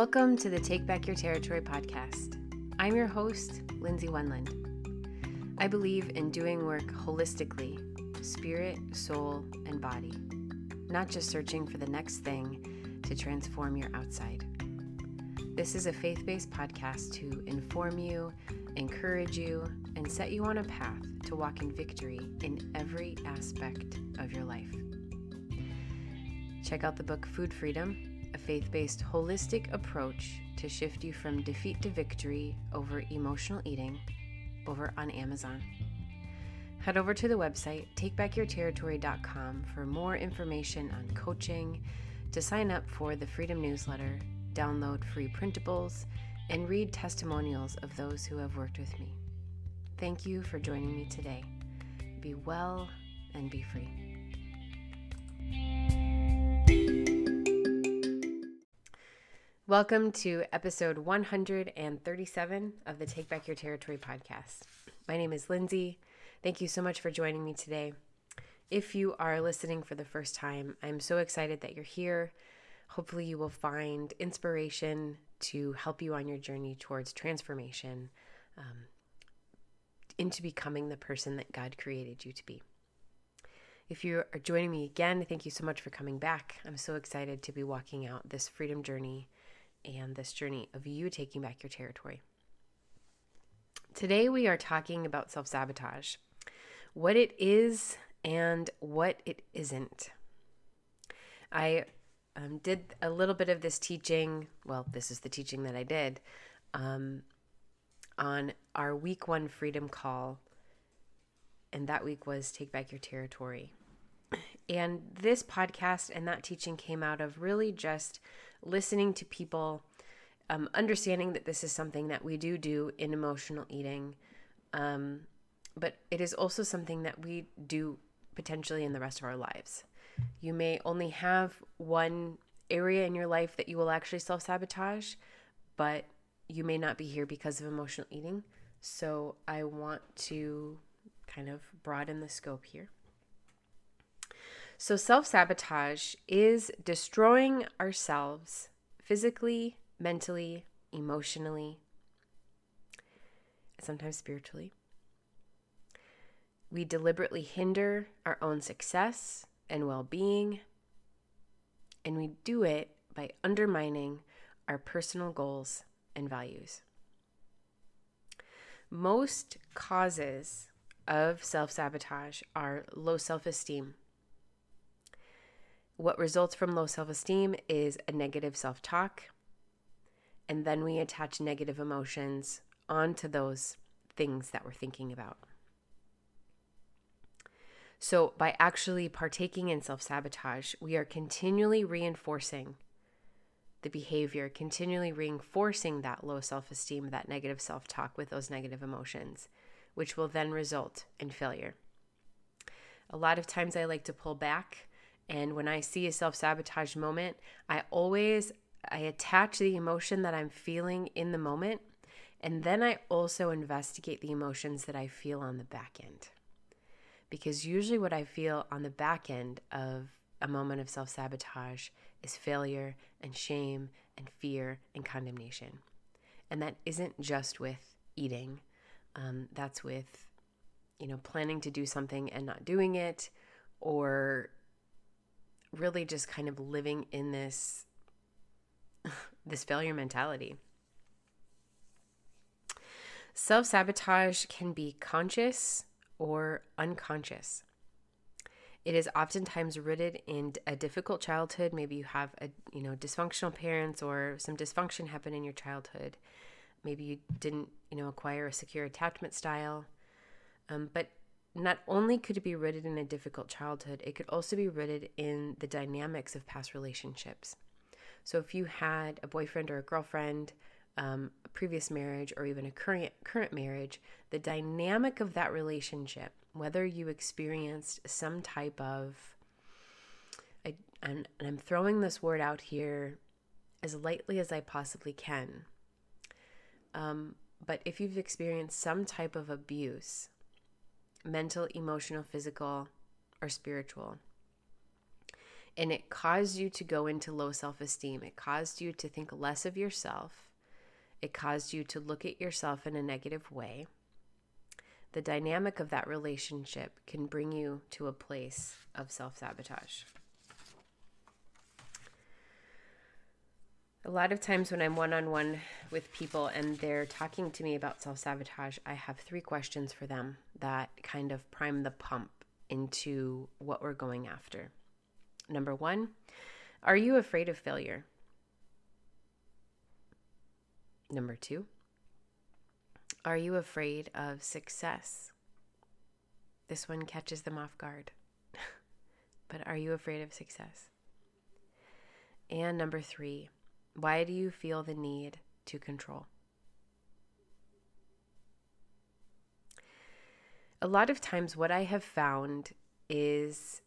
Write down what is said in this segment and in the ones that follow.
Welcome to the Take Back Your Territory podcast. I'm your host, Lindsay Wenland. I believe in doing work holistically spirit, soul, and body, not just searching for the next thing to transform your outside. This is a faith based podcast to inform you, encourage you, and set you on a path to walk in victory in every aspect of your life. Check out the book Food Freedom a faith based holistic approach to shift you from defeat to victory over emotional eating over on Amazon. Head over to the website takebackyourterritory.com for more information on coaching, to sign up for the Freedom newsletter, download free printables, and read testimonials of those who have worked with me. Thank you for joining me today. Be well and be free. Welcome to episode 137 of the Take Back Your Territory podcast. My name is Lindsay. Thank you so much for joining me today. If you are listening for the first time, I'm so excited that you're here. Hopefully, you will find inspiration to help you on your journey towards transformation um, into becoming the person that God created you to be. If you are joining me again, thank you so much for coming back. I'm so excited to be walking out this freedom journey and this journey of you taking back your territory. Today, we are talking about self sabotage, what it is and what it isn't. I um, did a little bit of this teaching. Well, this is the teaching that I did um, on our week one freedom call. And that week was Take Back Your Territory. And this podcast and that teaching came out of really just listening to people, um, understanding that this is something that we do do in emotional eating, um, but it is also something that we do potentially in the rest of our lives. You may only have one area in your life that you will actually self sabotage, but you may not be here because of emotional eating. So I want to kind of broaden the scope here. So, self sabotage is destroying ourselves physically, mentally, emotionally, sometimes spiritually. We deliberately hinder our own success and well being, and we do it by undermining our personal goals and values. Most causes of self sabotage are low self esteem what results from low self esteem is a negative self talk. And then we attach negative emotions onto those things that we're thinking about. So, by actually partaking in self sabotage, we are continually reinforcing the behavior, continually reinforcing that low self esteem, that negative self talk with those negative emotions, which will then result in failure. A lot of times I like to pull back and when I see a self-sabotage moment, I always I attach the emotion that I'm feeling in the moment and then I also investigate the emotions that I feel on the back end. Because usually what I feel on the back end of a moment of self-sabotage is failure and shame and fear and condemnation. And that isn't just with eating. Um, that's with, you know, planning to do something and not doing it, or really just kind of living in this this failure mentality. Self-sabotage can be conscious or unconscious. It is oftentimes rooted in a difficult childhood. Maybe you have a you know dysfunctional parents or some dysfunction happened in your childhood. Maybe you didn't you know acquire a secure attachment style. Um, but not only could it be rooted in a difficult childhood, it could also be rooted in the dynamics of past relationships. So if you had a boyfriend or a girlfriend, um, a previous marriage, or even a current current marriage, the dynamic of that relationship, whether you experienced some type of, I, and, and I'm throwing this word out here as lightly as I possibly can. Um, but if you've experienced some type of abuse, mental, emotional, physical, or spiritual. and it caused you to go into low self esteem. It caused you to think less of yourself. It caused you to look at yourself in a negative way. The dynamic of that relationship can bring you to a place of self sabotage. A lot of times when I'm one on one with people and they're talking to me about self sabotage, I have three questions for them that kind of prime the pump into what we're going after. Number one, are you afraid of failure? Number two, are you afraid of success? This one catches them off guard. but are you afraid of success? And number three, why do you feel the need to control? A lot of times, what I have found is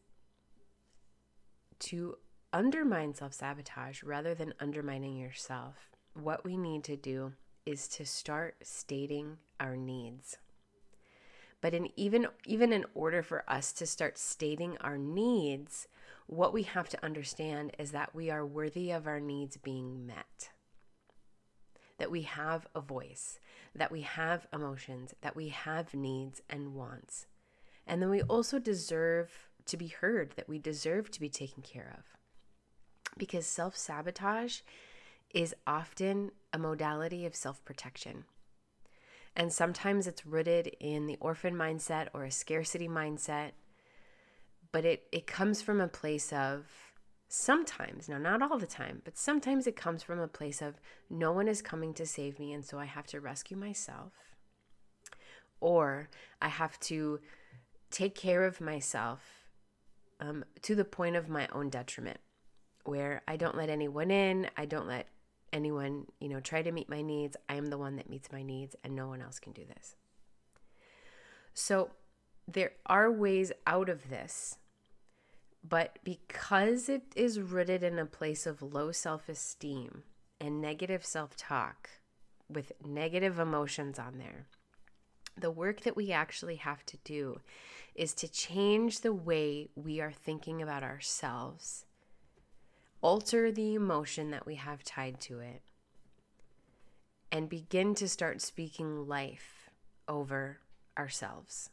to undermine self sabotage rather than undermining yourself. What we need to do is to start stating our needs. But in even even in order for us to start stating our needs, what we have to understand is that we are worthy of our needs being met. That we have a voice, that we have emotions, that we have needs and wants. And then we also deserve to be heard, that we deserve to be taken care of. Because self sabotage is often a modality of self protection. And sometimes it's rooted in the orphan mindset or a scarcity mindset but it it comes from a place of sometimes now not all the time but sometimes it comes from a place of no one is coming to save me and so i have to rescue myself. Or i have to take care of myself um, to the point of my own detriment where i don't let anyone in i don't let anyone you know try to meet my needs. I am the one that meets my needs and no one else can do this. So there are ways out of this but because it is rooted in a place of low self esteem and negative self talk with negative emotions on there, the work that we actually have to do is to change the way we are thinking about ourselves, alter the emotion that we have tied to it, and begin to start speaking life over ourselves.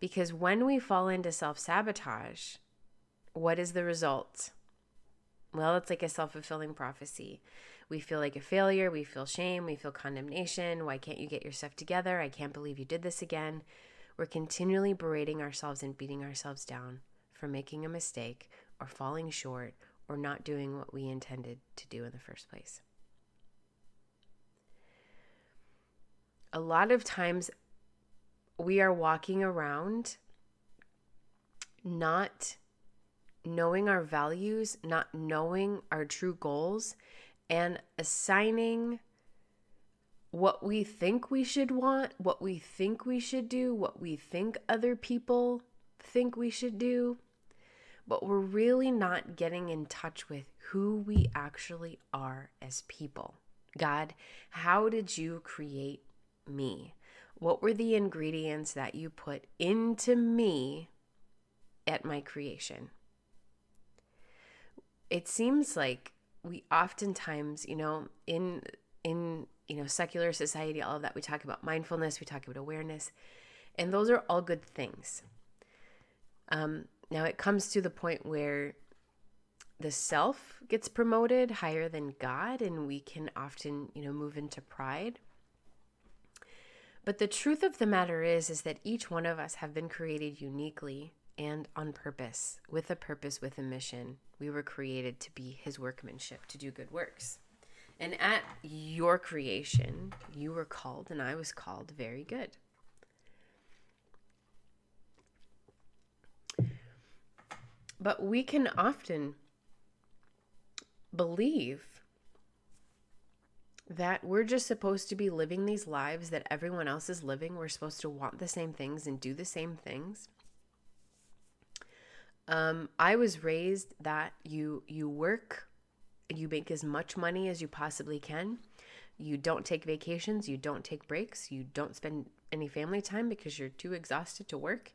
Because when we fall into self sabotage, what is the result? Well, it's like a self fulfilling prophecy. We feel like a failure. We feel shame. We feel condemnation. Why can't you get your stuff together? I can't believe you did this again. We're continually berating ourselves and beating ourselves down for making a mistake or falling short or not doing what we intended to do in the first place. A lot of times, we are walking around not knowing our values, not knowing our true goals, and assigning what we think we should want, what we think we should do, what we think other people think we should do. But we're really not getting in touch with who we actually are as people. God, how did you create me? What were the ingredients that you put into me at my creation? It seems like we oftentimes, you know, in in you know secular society, all of that we talk about mindfulness, we talk about awareness, and those are all good things. Um, now it comes to the point where the self gets promoted higher than God, and we can often, you know, move into pride. But the truth of the matter is is that each one of us have been created uniquely and on purpose, with a purpose, with a mission. We were created to be his workmanship, to do good works. And at your creation, you were called and I was called very good. But we can often believe that we're just supposed to be living these lives that everyone else is living. We're supposed to want the same things and do the same things. Um, I was raised that you you work, you make as much money as you possibly can. You don't take vacations, you don't take breaks, you don't spend any family time because you're too exhausted to work.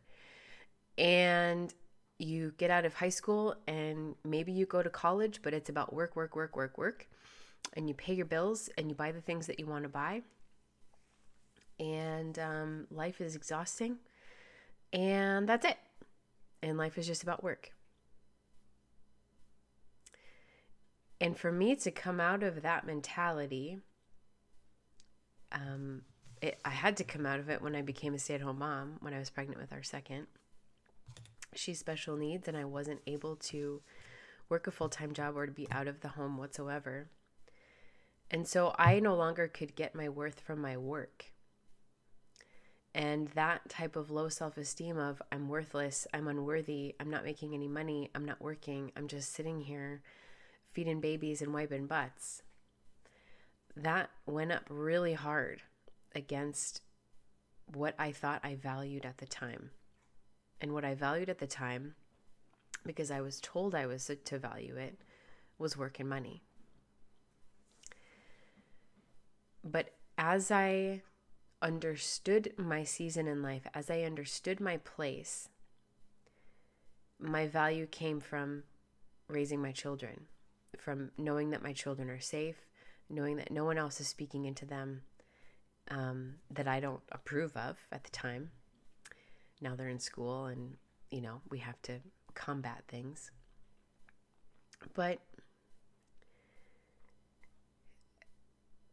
And you get out of high school and maybe you go to college, but it's about work, work, work, work, work. And you pay your bills and you buy the things that you want to buy. And um, life is exhausting. And that's it. And life is just about work. And for me to come out of that mentality, um, it, I had to come out of it when I became a stay at home mom, when I was pregnant with our second. She's special needs, and I wasn't able to work a full time job or to be out of the home whatsoever. And so I no longer could get my worth from my work. And that type of low self esteem of I'm worthless, I'm unworthy, I'm not making any money, I'm not working, I'm just sitting here feeding babies and wiping butts. That went up really hard against what I thought I valued at the time. And what I valued at the time, because I was told I was to value it, was work and money. But as I understood my season in life, as I understood my place, my value came from raising my children from knowing that my children are safe, knowing that no one else is speaking into them um, that I don't approve of at the time. Now they're in school and, you know, we have to combat things. But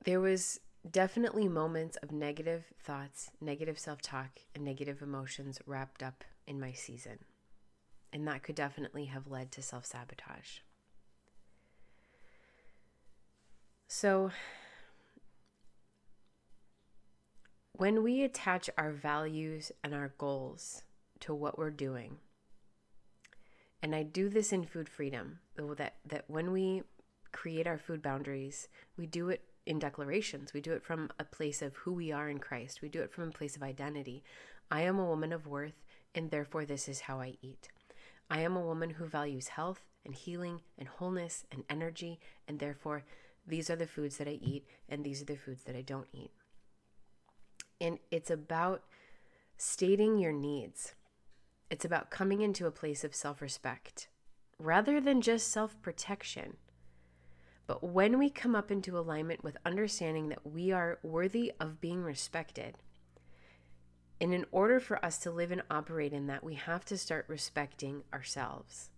there was definitely moments of negative thoughts, negative self-talk, and negative emotions wrapped up in my season. And that could definitely have led to self-sabotage. So, when we attach our values and our goals to what we're doing, and I do this in food freedom, that, that when we create our food boundaries, we do it in declarations. We do it from a place of who we are in Christ. We do it from a place of identity. I am a woman of worth, and therefore this is how I eat. I am a woman who values health and healing and wholeness and energy, and therefore these are the foods that I eat, and these are the foods that I don't eat. And it's about stating your needs. It's about coming into a place of self respect rather than just self protection. But when we come up into alignment with understanding that we are worthy of being respected, and in order for us to live and operate in that, we have to start respecting ourselves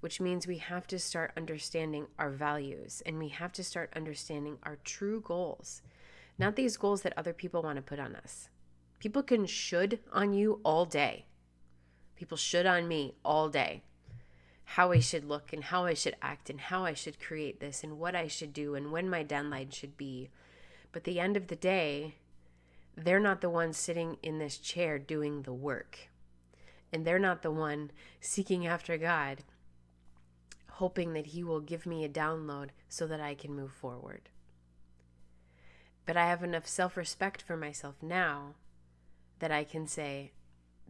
which means we have to start understanding our values and we have to start understanding our true goals, not these goals that other people want to put on us. People can should on you all day. People should on me all day. How I should look and how I should act and how I should create this and what I should do and when my deadline should be. But the end of the day, they're not the ones sitting in this chair doing the work. And they're not the one seeking after God hoping that He will give me a download so that I can move forward. But I have enough self respect for myself now that I can say,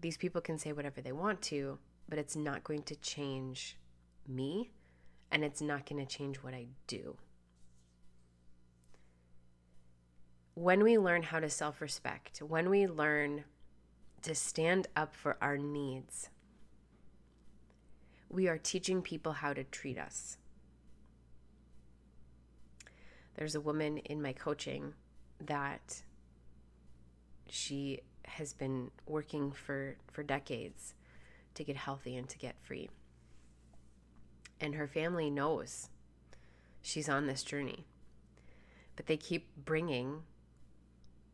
these people can say whatever they want to, but it's not going to change me and it's not going to change what I do. When we learn how to self respect, when we learn to stand up for our needs, we are teaching people how to treat us. There's a woman in my coaching that she has been working for, for decades to get healthy and to get free. And her family knows she's on this journey. But they keep bringing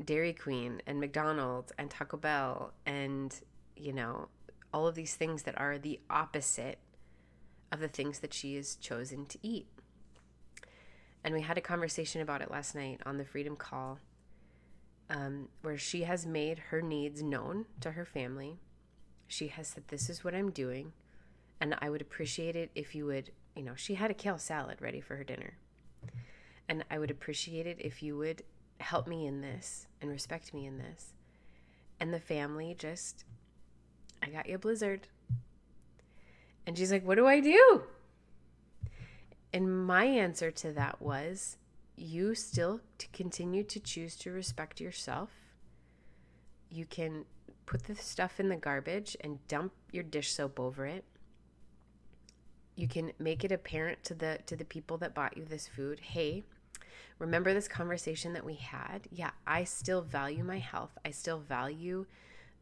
Dairy Queen and McDonald's and Taco Bell and, you know, all of these things that are the opposite of the things that she has chosen to eat. And we had a conversation about it last night on the Freedom Call, um, where she has made her needs known to her family. She has said, This is what I'm doing, and I would appreciate it if you would, you know, she had a kale salad ready for her dinner. And I would appreciate it if you would help me in this and respect me in this. And the family just, I got you a blizzard. And she's like, What do I do? And my answer to that was, You still to continue to choose to respect yourself. You can put the stuff in the garbage and dump your dish soap over it. you can make it apparent to the to the people that bought you this food, hey, remember this conversation that we had? Yeah, I still value my health. I still value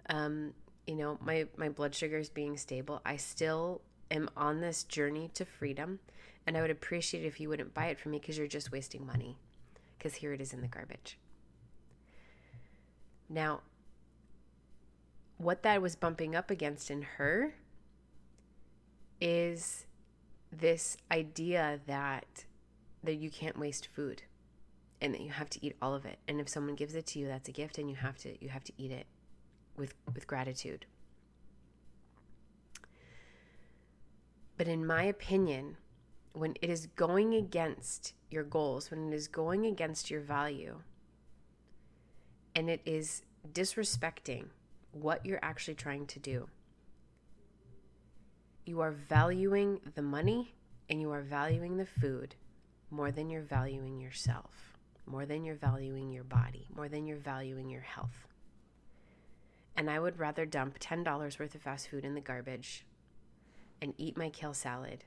um, you know, my my blood sugars being stable. I still am on this journey to freedom, and I would appreciate if you wouldn't buy it from me because you're just wasting money. Because here it is in the garbage. Now, what that was bumping up against in her is this idea that that you can't waste food and that you have to eat all of it. And if someone gives it to you that's a gift and you have to you have to eat it with with gratitude. But in my opinion when it is going against your goals when it is going against your value and it is disrespecting what you're actually trying to do you are valuing the money and you are valuing the food more than you're valuing yourself, more than you're valuing your body, more than you're valuing your health. And I would rather dump $10 worth of fast food in the garbage and eat my kale salad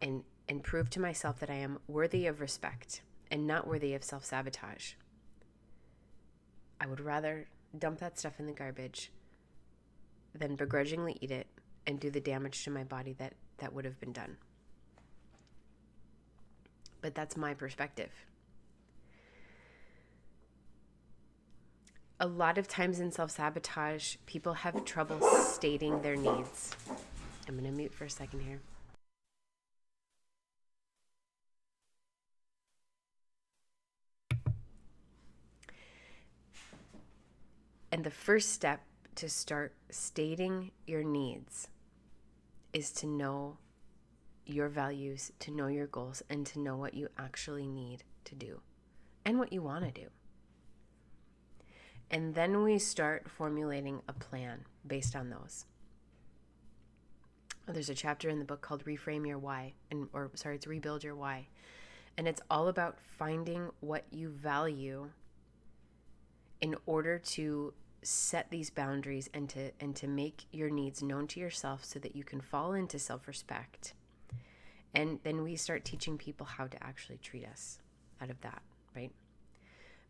and and prove to myself that I am worthy of respect and not worthy of self-sabotage. I would rather dump that stuff in the garbage than begrudgingly eat it and do the damage to my body that that would have been done. But that's my perspective. A lot of times in self sabotage, people have trouble stating their needs. I'm going to mute for a second here. And the first step to start stating your needs is to know your values, to know your goals, and to know what you actually need to do and what you want to do. And then we start formulating a plan based on those. There's a chapter in the book called Reframe Your Why, and or sorry, it's Rebuild Your Why. And it's all about finding what you value in order to set these boundaries and to and to make your needs known to yourself so that you can fall into self-respect. And then we start teaching people how to actually treat us out of that right?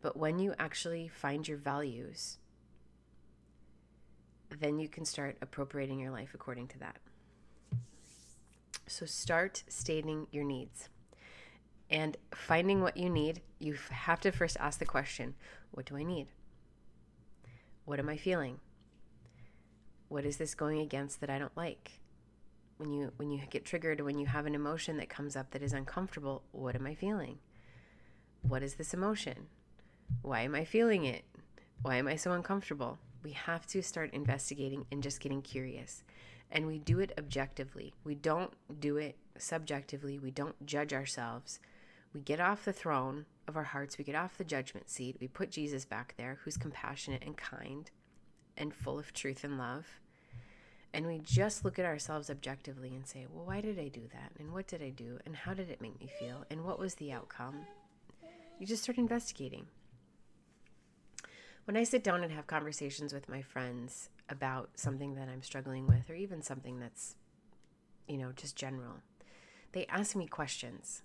But when you actually find your values then you can start appropriating your life according to that. So start stating your needs. And finding what you need you have to first ask the question what do i need what am I feeling? What is this going against that I don't like? When you when you get triggered when you have an emotion that comes up that is uncomfortable, what am I feeling? What is this emotion? Why am I feeling it? Why am I so uncomfortable? We have to start investigating and just getting curious. And we do it objectively. We don't do it subjectively. We don't judge ourselves. We get off the throne of our hearts, we get off the judgment seat, we put Jesus back there, who's compassionate and kind and full of truth and love. And we just look at ourselves objectively and say, well, why did I do that? And what did I do? And how did it make me feel? And what was the outcome? You just start investigating. When I sit down and have conversations with my friends about something that I'm struggling with, or even something that's, you know, just general, they ask me questions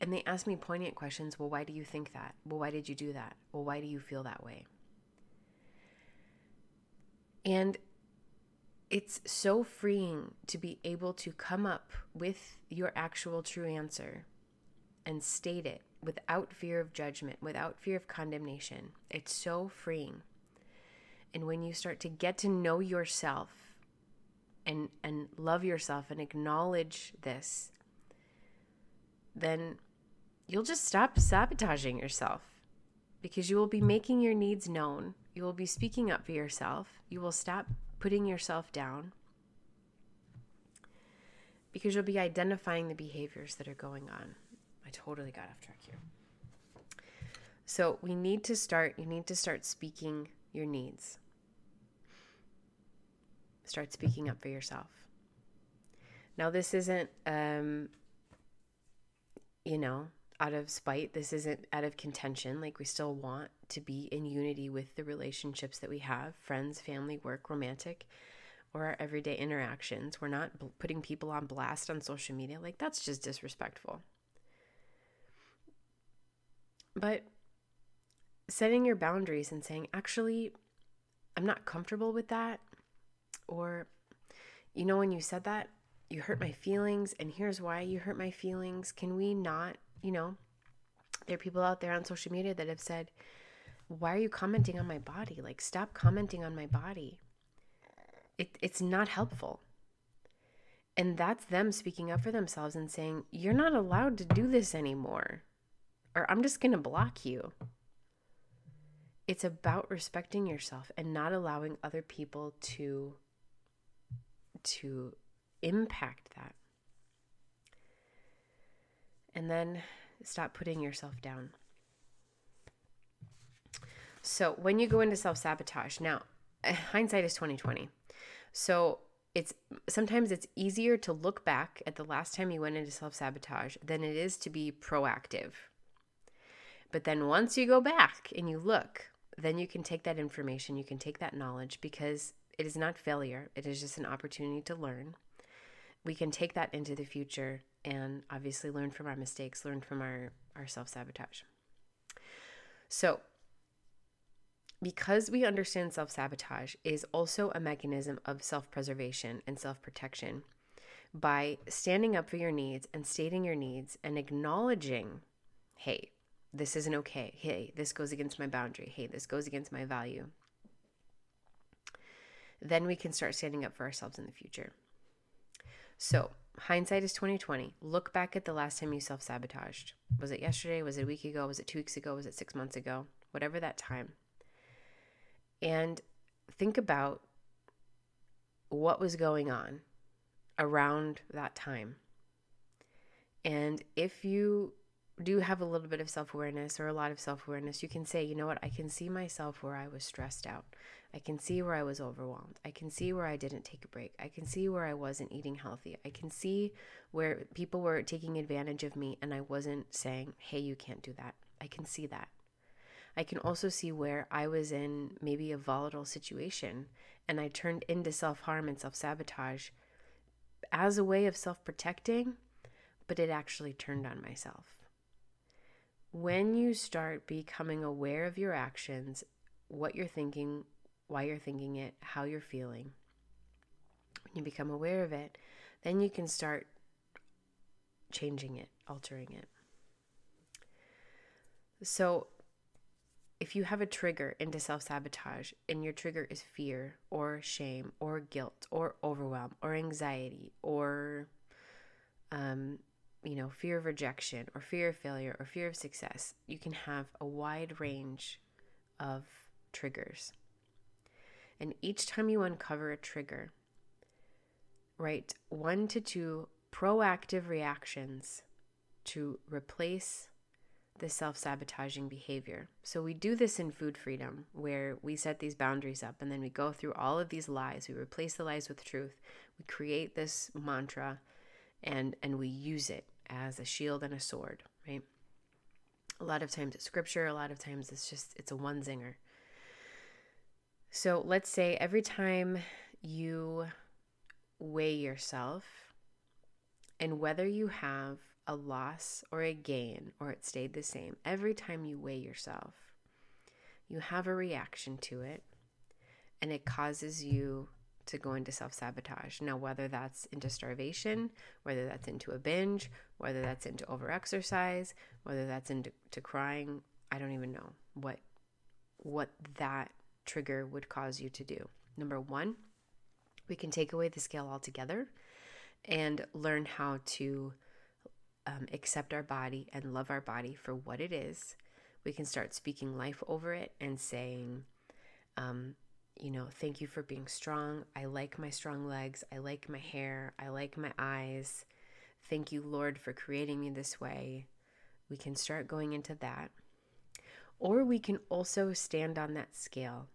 and they ask me poignant questions. Well, why do you think that? Well, why did you do that? Well, why do you feel that way? And it's so freeing to be able to come up with your actual true answer and state it without fear of judgment, without fear of condemnation. It's so freeing. And when you start to get to know yourself and and love yourself and acknowledge this, then you'll just stop sabotaging yourself because you will be making your needs known. You will be speaking up for yourself. You will stop putting yourself down because you'll be identifying the behaviors that are going on. I totally got off track here. So, we need to start, you need to start speaking your needs. Start speaking up for yourself. Now, this isn't, um, you know, out of spite. This isn't out of contention. Like, we still want to be in unity with the relationships that we have friends, family, work, romantic. or our everyday interactions. We're not bl- putting people on blast on social media. Like, that's just disrespectful. But setting your boundaries and saying, actually, I'm not comfortable with that. Or, you know, when you said that, you hurt my feelings, and here's why you hurt my feelings. Can we not, you know, there are people out there on social media that have said, why are you commenting on my body? Like, stop commenting on my body. It, it's not helpful. And that's them speaking up for themselves and saying, You're not allowed to do this anymore, or I'm just going to block you. It's about respecting yourself and not allowing other people to to impact that. And then stop putting yourself down. So, when you go into self-sabotage, now hindsight is 2020. So, it's sometimes it's easier to look back at the last time you went into self-sabotage than it is to be proactive. But then once you go back and you look, then you can take that information, you can take that knowledge because it is not failure, it is just an opportunity to learn. We can take that into the future and obviously learn from our mistakes, learn from our, our self sabotage. So, because we understand self sabotage is also a mechanism of self preservation and self protection, by standing up for your needs and stating your needs and acknowledging, hey, this isn't okay. Hey, this goes against my boundary. Hey, this goes against my value. Then we can start standing up for ourselves in the future. So, hindsight is 2020. Look back at the last time you self-sabotaged. Was it yesterday? Was it a week ago? Was it 2 weeks ago? Was it 6 months ago? Whatever that time. And think about what was going on around that time. And if you do have a little bit of self awareness or a lot of self awareness, you can say, you know what, I can see myself where I was stressed out. I can see where I was overwhelmed. I can see where I didn't take a break. I can see where I wasn't eating healthy. I can see where people were taking advantage of me and I wasn't saying, hey, you can't do that. I can see that. I can also see where I was in maybe a volatile situation and I turned into self harm and self sabotage as a way of self protecting, but it actually turned on myself when you start becoming aware of your actions, what you're thinking, why you're thinking it, how you're feeling, when you become aware of it, then you can start changing it, altering it. So, if you have a trigger into self sabotage and your trigger is fear or shame or guilt or overwhelm or anxiety or um, you know, fear of rejection or fear of failure or fear of success, you can have a wide range of triggers. And each time you uncover a trigger, write one to two proactive reactions to replace the self sabotaging behavior. So, we do this in food freedom where we set these boundaries up and then we go through all of these lies. We replace the lies with truth. We create this mantra and and we use it as a shield and a sword, right? A lot of times it's scripture, a lot of times it's just it's a one zinger. So let's say every time you weigh yourself and whether you have a loss or a gain or it stayed the same, every time you weigh yourself, you have a reaction to it and it causes you to go into self sabotage. Now, whether that's into starvation, whether that's into a binge, whether that's into overexercise, whether that's into to crying, I don't even know what what that trigger would cause you to do. Number one, we can take away the scale altogether and learn how to um, accept our body and love our body for what it is. We can start speaking life over it and saying, um, you know, thank you for being strong. I like my strong legs. I like my hair. I like my eyes. Thank you, Lord, for creating me this way. We can start going into that. Or we can also stand on that scale,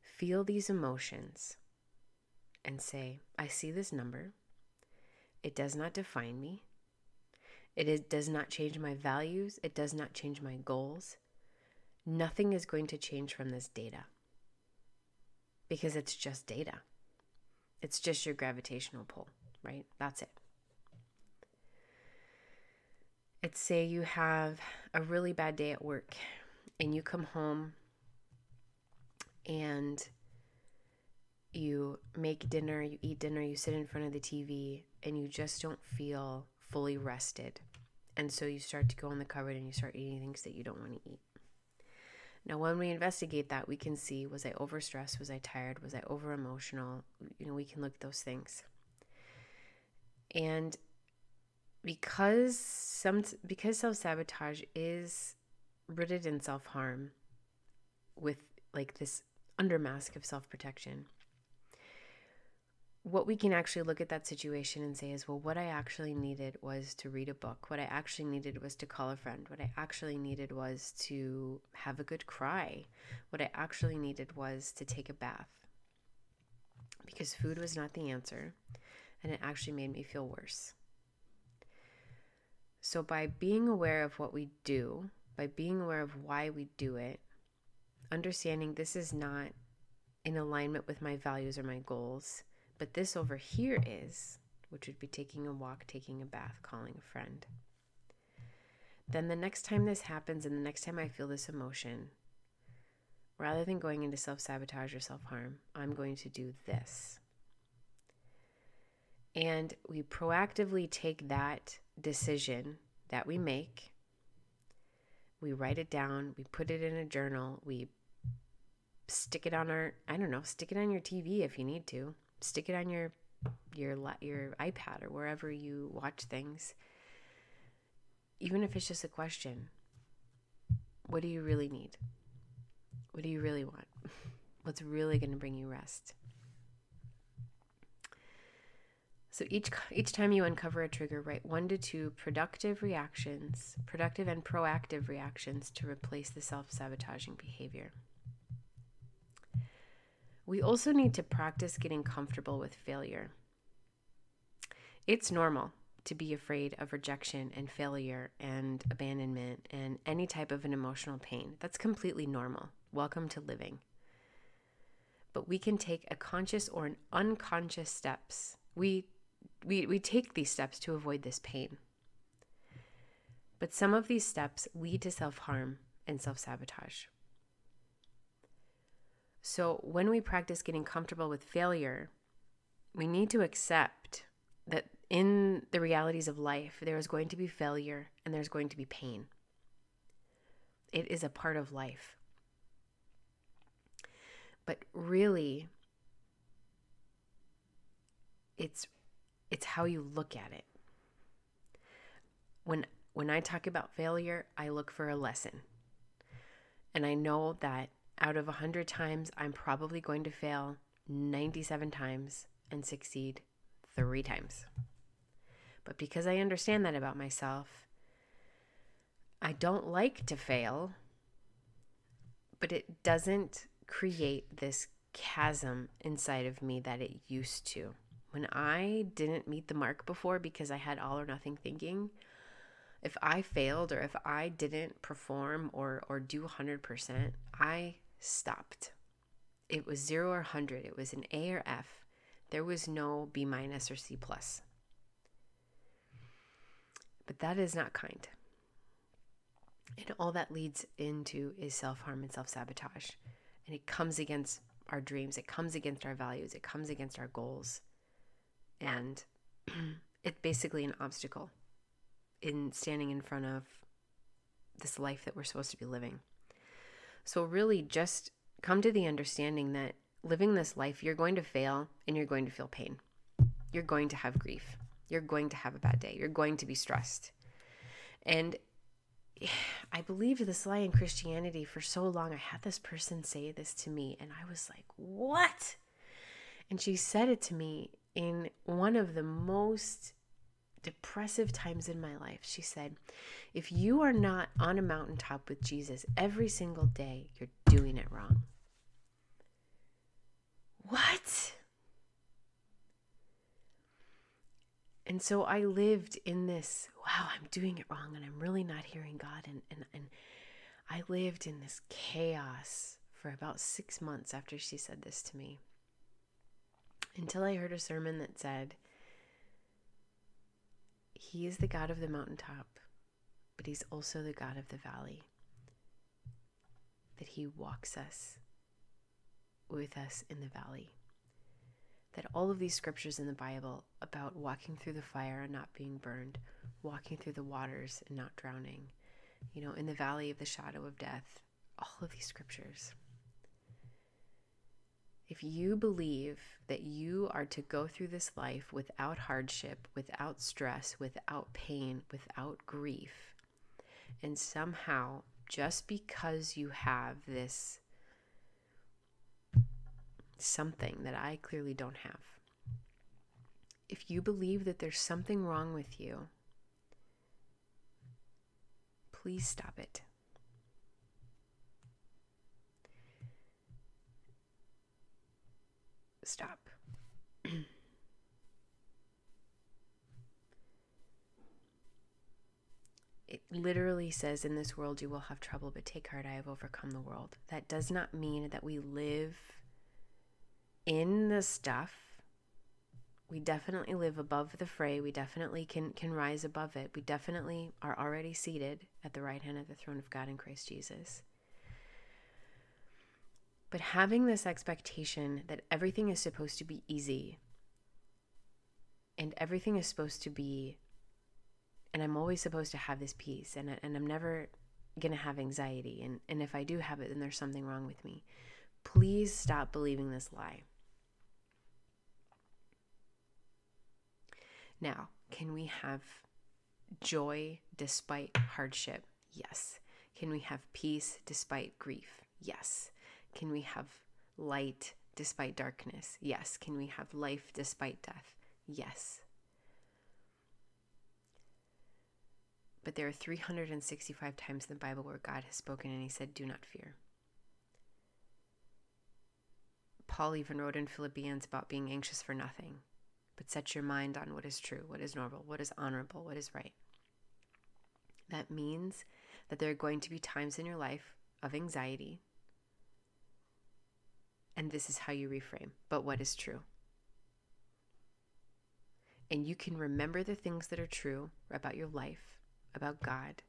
feel these emotions, and say, I see this number. It does not define me. It is, does not change my values. It does not change my goals. Nothing is going to change from this data because it's just data. It's just your gravitational pull, right? That's it. It's say you have a really bad day at work and you come home and you make dinner, you eat dinner, you sit in front of the TV, and you just don't feel fully rested. And so you start to go in the cupboard and you start eating things that you don't want to eat. Now, when we investigate that, we can see was I overstressed? Was I tired? Was I over emotional? You know, we can look at those things. And because some because self-sabotage is rooted in self-harm with like this under mask of self-protection what we can actually look at that situation and say is, well, what I actually needed was to read a book. What I actually needed was to call a friend. What I actually needed was to have a good cry. What I actually needed was to take a bath. Because food was not the answer, and it actually made me feel worse. So, by being aware of what we do, by being aware of why we do it, understanding this is not in alignment with my values or my goals but this over here is, which would be taking a walk, taking a bath, calling a friend. Then the next time this happens and the next time I feel this emotion, rather than going into self sabotage or self harm, I'm going to do this. And we proactively take that decision that we make, we write it down, we put it in a journal, we stick it on our, I don't know, stick it on your TV if you need to stick it on your your your iPad or wherever you watch things. Even if it's just a question. What do you really need? What do you really want? What's really going to bring you rest? So each each time you uncover a trigger, write one to two productive reactions, productive and proactive reactions to replace the self-sabotaging behavior. We also need to practice getting comfortable with failure. It's normal to be afraid of rejection and failure and abandonment and any type of an emotional pain. That's completely normal. Welcome to living. But we can take a conscious or an unconscious steps. We we we take these steps to avoid this pain. But some of these steps lead to self-harm and self-sabotage. So, when we practice getting comfortable with failure, we need to accept that in the realities of life, there is going to be failure and there's going to be pain. It is a part of life. But really, it's it's how you look at it. When when I talk about failure, I look for a lesson. And I know that out of 100 times, I'm probably going to fail 97 times and succeed three times. But because I understand that about myself, I don't like to fail, but it doesn't create this chasm inside of me that it used to. When I didn't meet the mark before because I had all or nothing thinking, if I failed or if I didn't perform or or do 100%, I stopped. It was zero or 100. It was an A or F. There was no B minus or C plus. But that is not kind. And all that leads into is self harm and self sabotage. And it comes against our dreams, it comes against our values, it comes against our goals. And it's basically an obstacle in standing in front of this life that we're supposed to be living. So, really, just come to the understanding that living this life, you're going to fail and you're going to feel pain. You're going to have grief. You're going to have a bad day. You're going to be stressed. And I believed this lie in Christianity for so long. I had this person say this to me, and I was like, What? And she said it to me in one of the most depressive times in my life, she said, If you are not on a mountaintop with Jesus every single day, you're doing it wrong. What? And so I lived in this, wow, I'm doing it wrong and I'm really not hearing God. And, and, and I lived in this chaos for about six months after she said this to me. Until I heard a sermon that said, He is the God of the mountaintop, but He's also the God of the valley. That He walks us with us in the valley. That all of these scriptures in the Bible about walking through the fire and not being burned, walking through the waters and not drowning, you know, in the valley of the shadow of death, all of these scriptures. If you believe that you are to go through this life without hardship, without stress, without pain, without grief, and somehow just because you have this something that I clearly don't have, if you believe that there's something wrong with you, please stop it. Stop. it literally says, In this world you will have trouble, but take heart, I have overcome the world. That does not mean that we live in the stuff. We definitely live above the fray. We definitely can, can rise above it. We definitely are already seated at the right hand of the throne of God in Christ Jesus. But having this expectation that everything is supposed to be easy and everything is supposed to be, and I'm always supposed to have this peace, and, and I'm never going to have anxiety. And, and if I do have it, then there's something wrong with me. Please stop believing this lie. Now, can we have joy despite hardship? Yes. Can we have peace despite grief? Yes. Can we have light despite darkness? Yes. Can we have life despite death? Yes. But there are 365 times in the Bible where God has spoken and he said, Do not fear. Paul even wrote in Philippians about being anxious for nothing, but set your mind on what is true, what is noble, what is honorable, what is right. That means that there are going to be times in your life of anxiety, and this is how you reframe. But what is true? And you can remember the things that are true about your life, about God,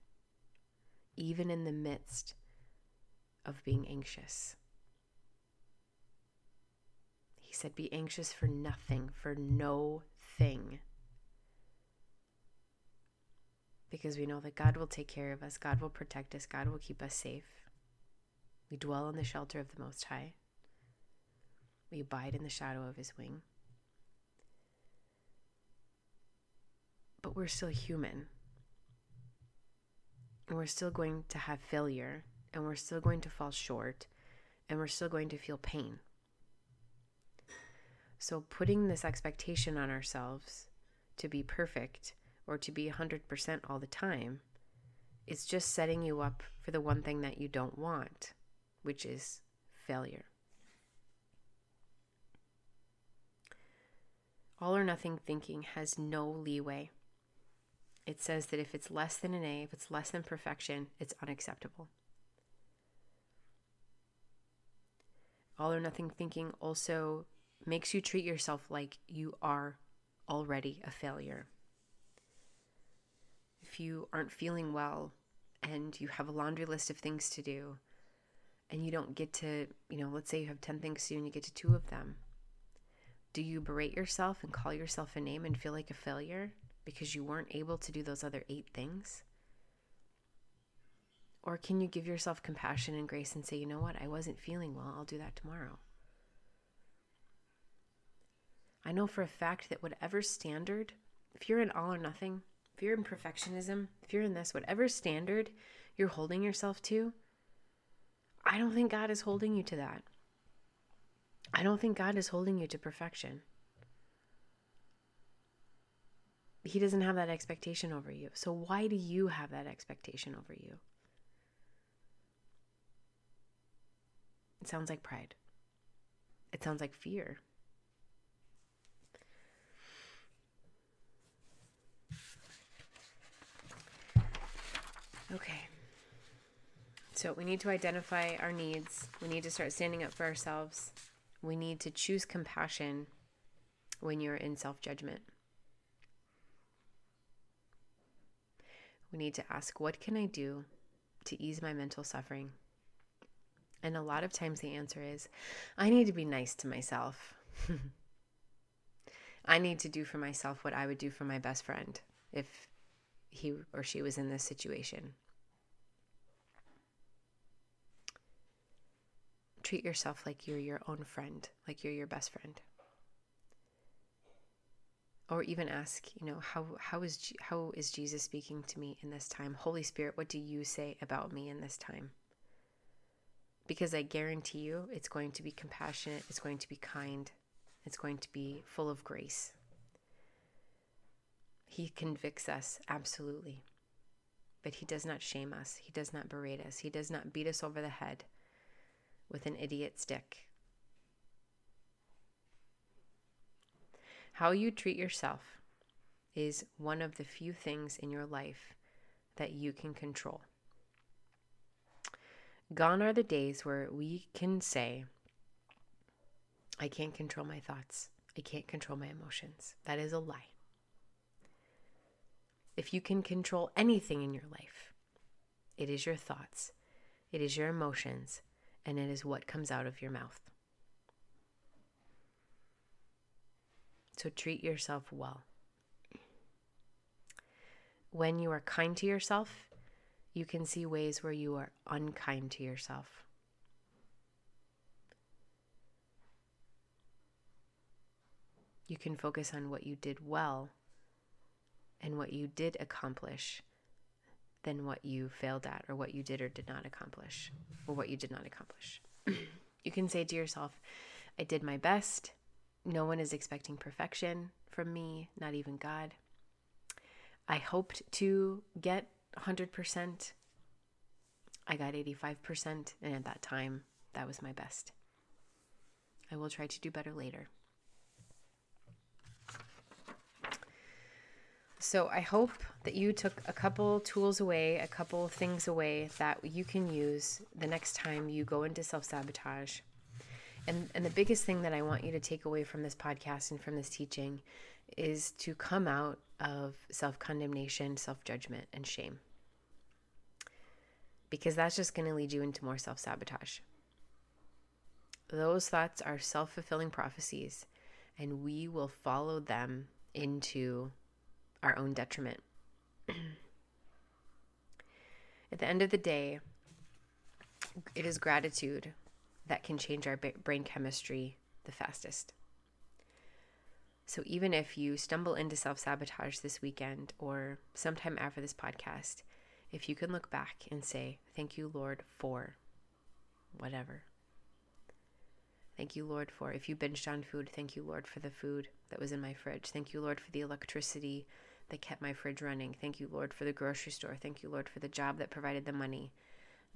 even in the midst of being anxious. He said, Be anxious for nothing, for no thing. Because we know that God will take care of us, God will protect us, God will keep us safe. We dwell in the shelter of the Most High. We abide in the shadow of his wing. But we're still human. And we're still going to have failure. And we're still going to fall short. And we're still going to feel pain. So, putting this expectation on ourselves to be perfect or to be 100% all the time is just setting you up for the one thing that you don't want, which is failure. All or nothing thinking has no leeway. It says that if it's less than an A, if it's less than perfection, it's unacceptable. All or nothing thinking also makes you treat yourself like you are already a failure. If you aren't feeling well and you have a laundry list of things to do and you don't get to, you know, let's say you have 10 things to do and you get to two of them, do you berate yourself and call yourself a name and feel like a failure because you weren't able to do those other eight things? Or can you give yourself compassion and grace and say, you know what, I wasn't feeling well, I'll do that tomorrow? I know for a fact that whatever standard, if you're in all or nothing, if you're in perfectionism, if you're in this, whatever standard you're holding yourself to, I don't think God is holding you to that. I don't think God is holding you to perfection. He doesn't have that expectation over you. So why do you have that expectation over you? It sounds like pride. It sounds like fear. Okay. So we need to identify our needs. We need to start standing up for ourselves. We need to choose compassion when you're in self judgment. We need to ask, what can I do to ease my mental suffering? And a lot of times the answer is, I need to be nice to myself. I need to do for myself what I would do for my best friend if he or she was in this situation. Treat yourself like you're your own friend, like you're your best friend. Or even ask, you know, how how is how is Jesus speaking to me in this time? Holy Spirit, what do you say about me in this time? Because I guarantee you it's going to be compassionate, it's going to be kind, it's going to be full of grace. He convicts us, absolutely. But He does not shame us, He does not berate us, He does not beat us over the head with an idiot stick. How you treat yourself is one of the few things in your life that you can control. Gone are the days where we can say, I can't control my thoughts. I can't control my emotions. That is a lie. If you can control anything in your life, it is your thoughts, it is your emotions, and it is what comes out of your mouth. So treat yourself well. When you are kind to yourself, you can see ways where you are unkind to yourself. You can focus on what you did well and what you did accomplish than what you failed at or what you did or did not accomplish or what you did not accomplish. you can say to yourself, I did my best. No one is expecting perfection from me, not even God. I hoped to get 100%. I got 85%, and at that time, that was my best. I will try to do better later. So I hope that you took a couple tools away, a couple things away that you can use the next time you go into self sabotage. And, and the biggest thing that I want you to take away from this podcast and from this teaching is to come out of self condemnation, self judgment, and shame. Because that's just going to lead you into more self sabotage. Those thoughts are self fulfilling prophecies, and we will follow them into our own detriment. At the end of the day, it is gratitude that can change our brain chemistry the fastest. So even if you stumble into self sabotage this weekend or sometime after this podcast, if you can look back and say, Thank you, Lord, for whatever. Thank you, Lord, for if you binged on food, thank you, Lord, for the food that was in my fridge. Thank you, Lord, for the electricity that kept my fridge running. Thank you, Lord, for the grocery store. Thank you, Lord, for the job that provided the money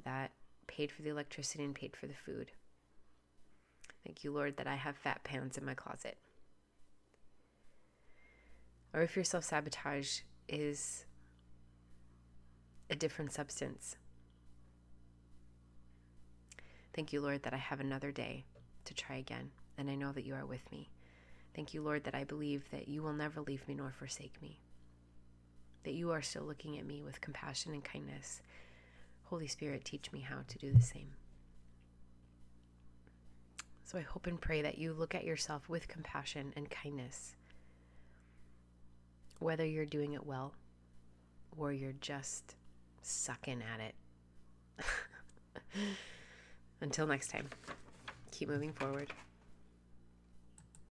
that paid for the electricity and paid for the food. Thank you, Lord, that I have fat pants in my closet. Or if your self sabotage is a different substance. Thank you, Lord, that I have another day to try again, and I know that you are with me. Thank you, Lord, that I believe that you will never leave me nor forsake me that you are still looking at me with compassion and kindness. Holy Spirit, teach me how to do the same. So I hope and pray that you look at yourself with compassion and kindness, whether you're doing it well or you're just sucking at it. Until next time, keep moving forward.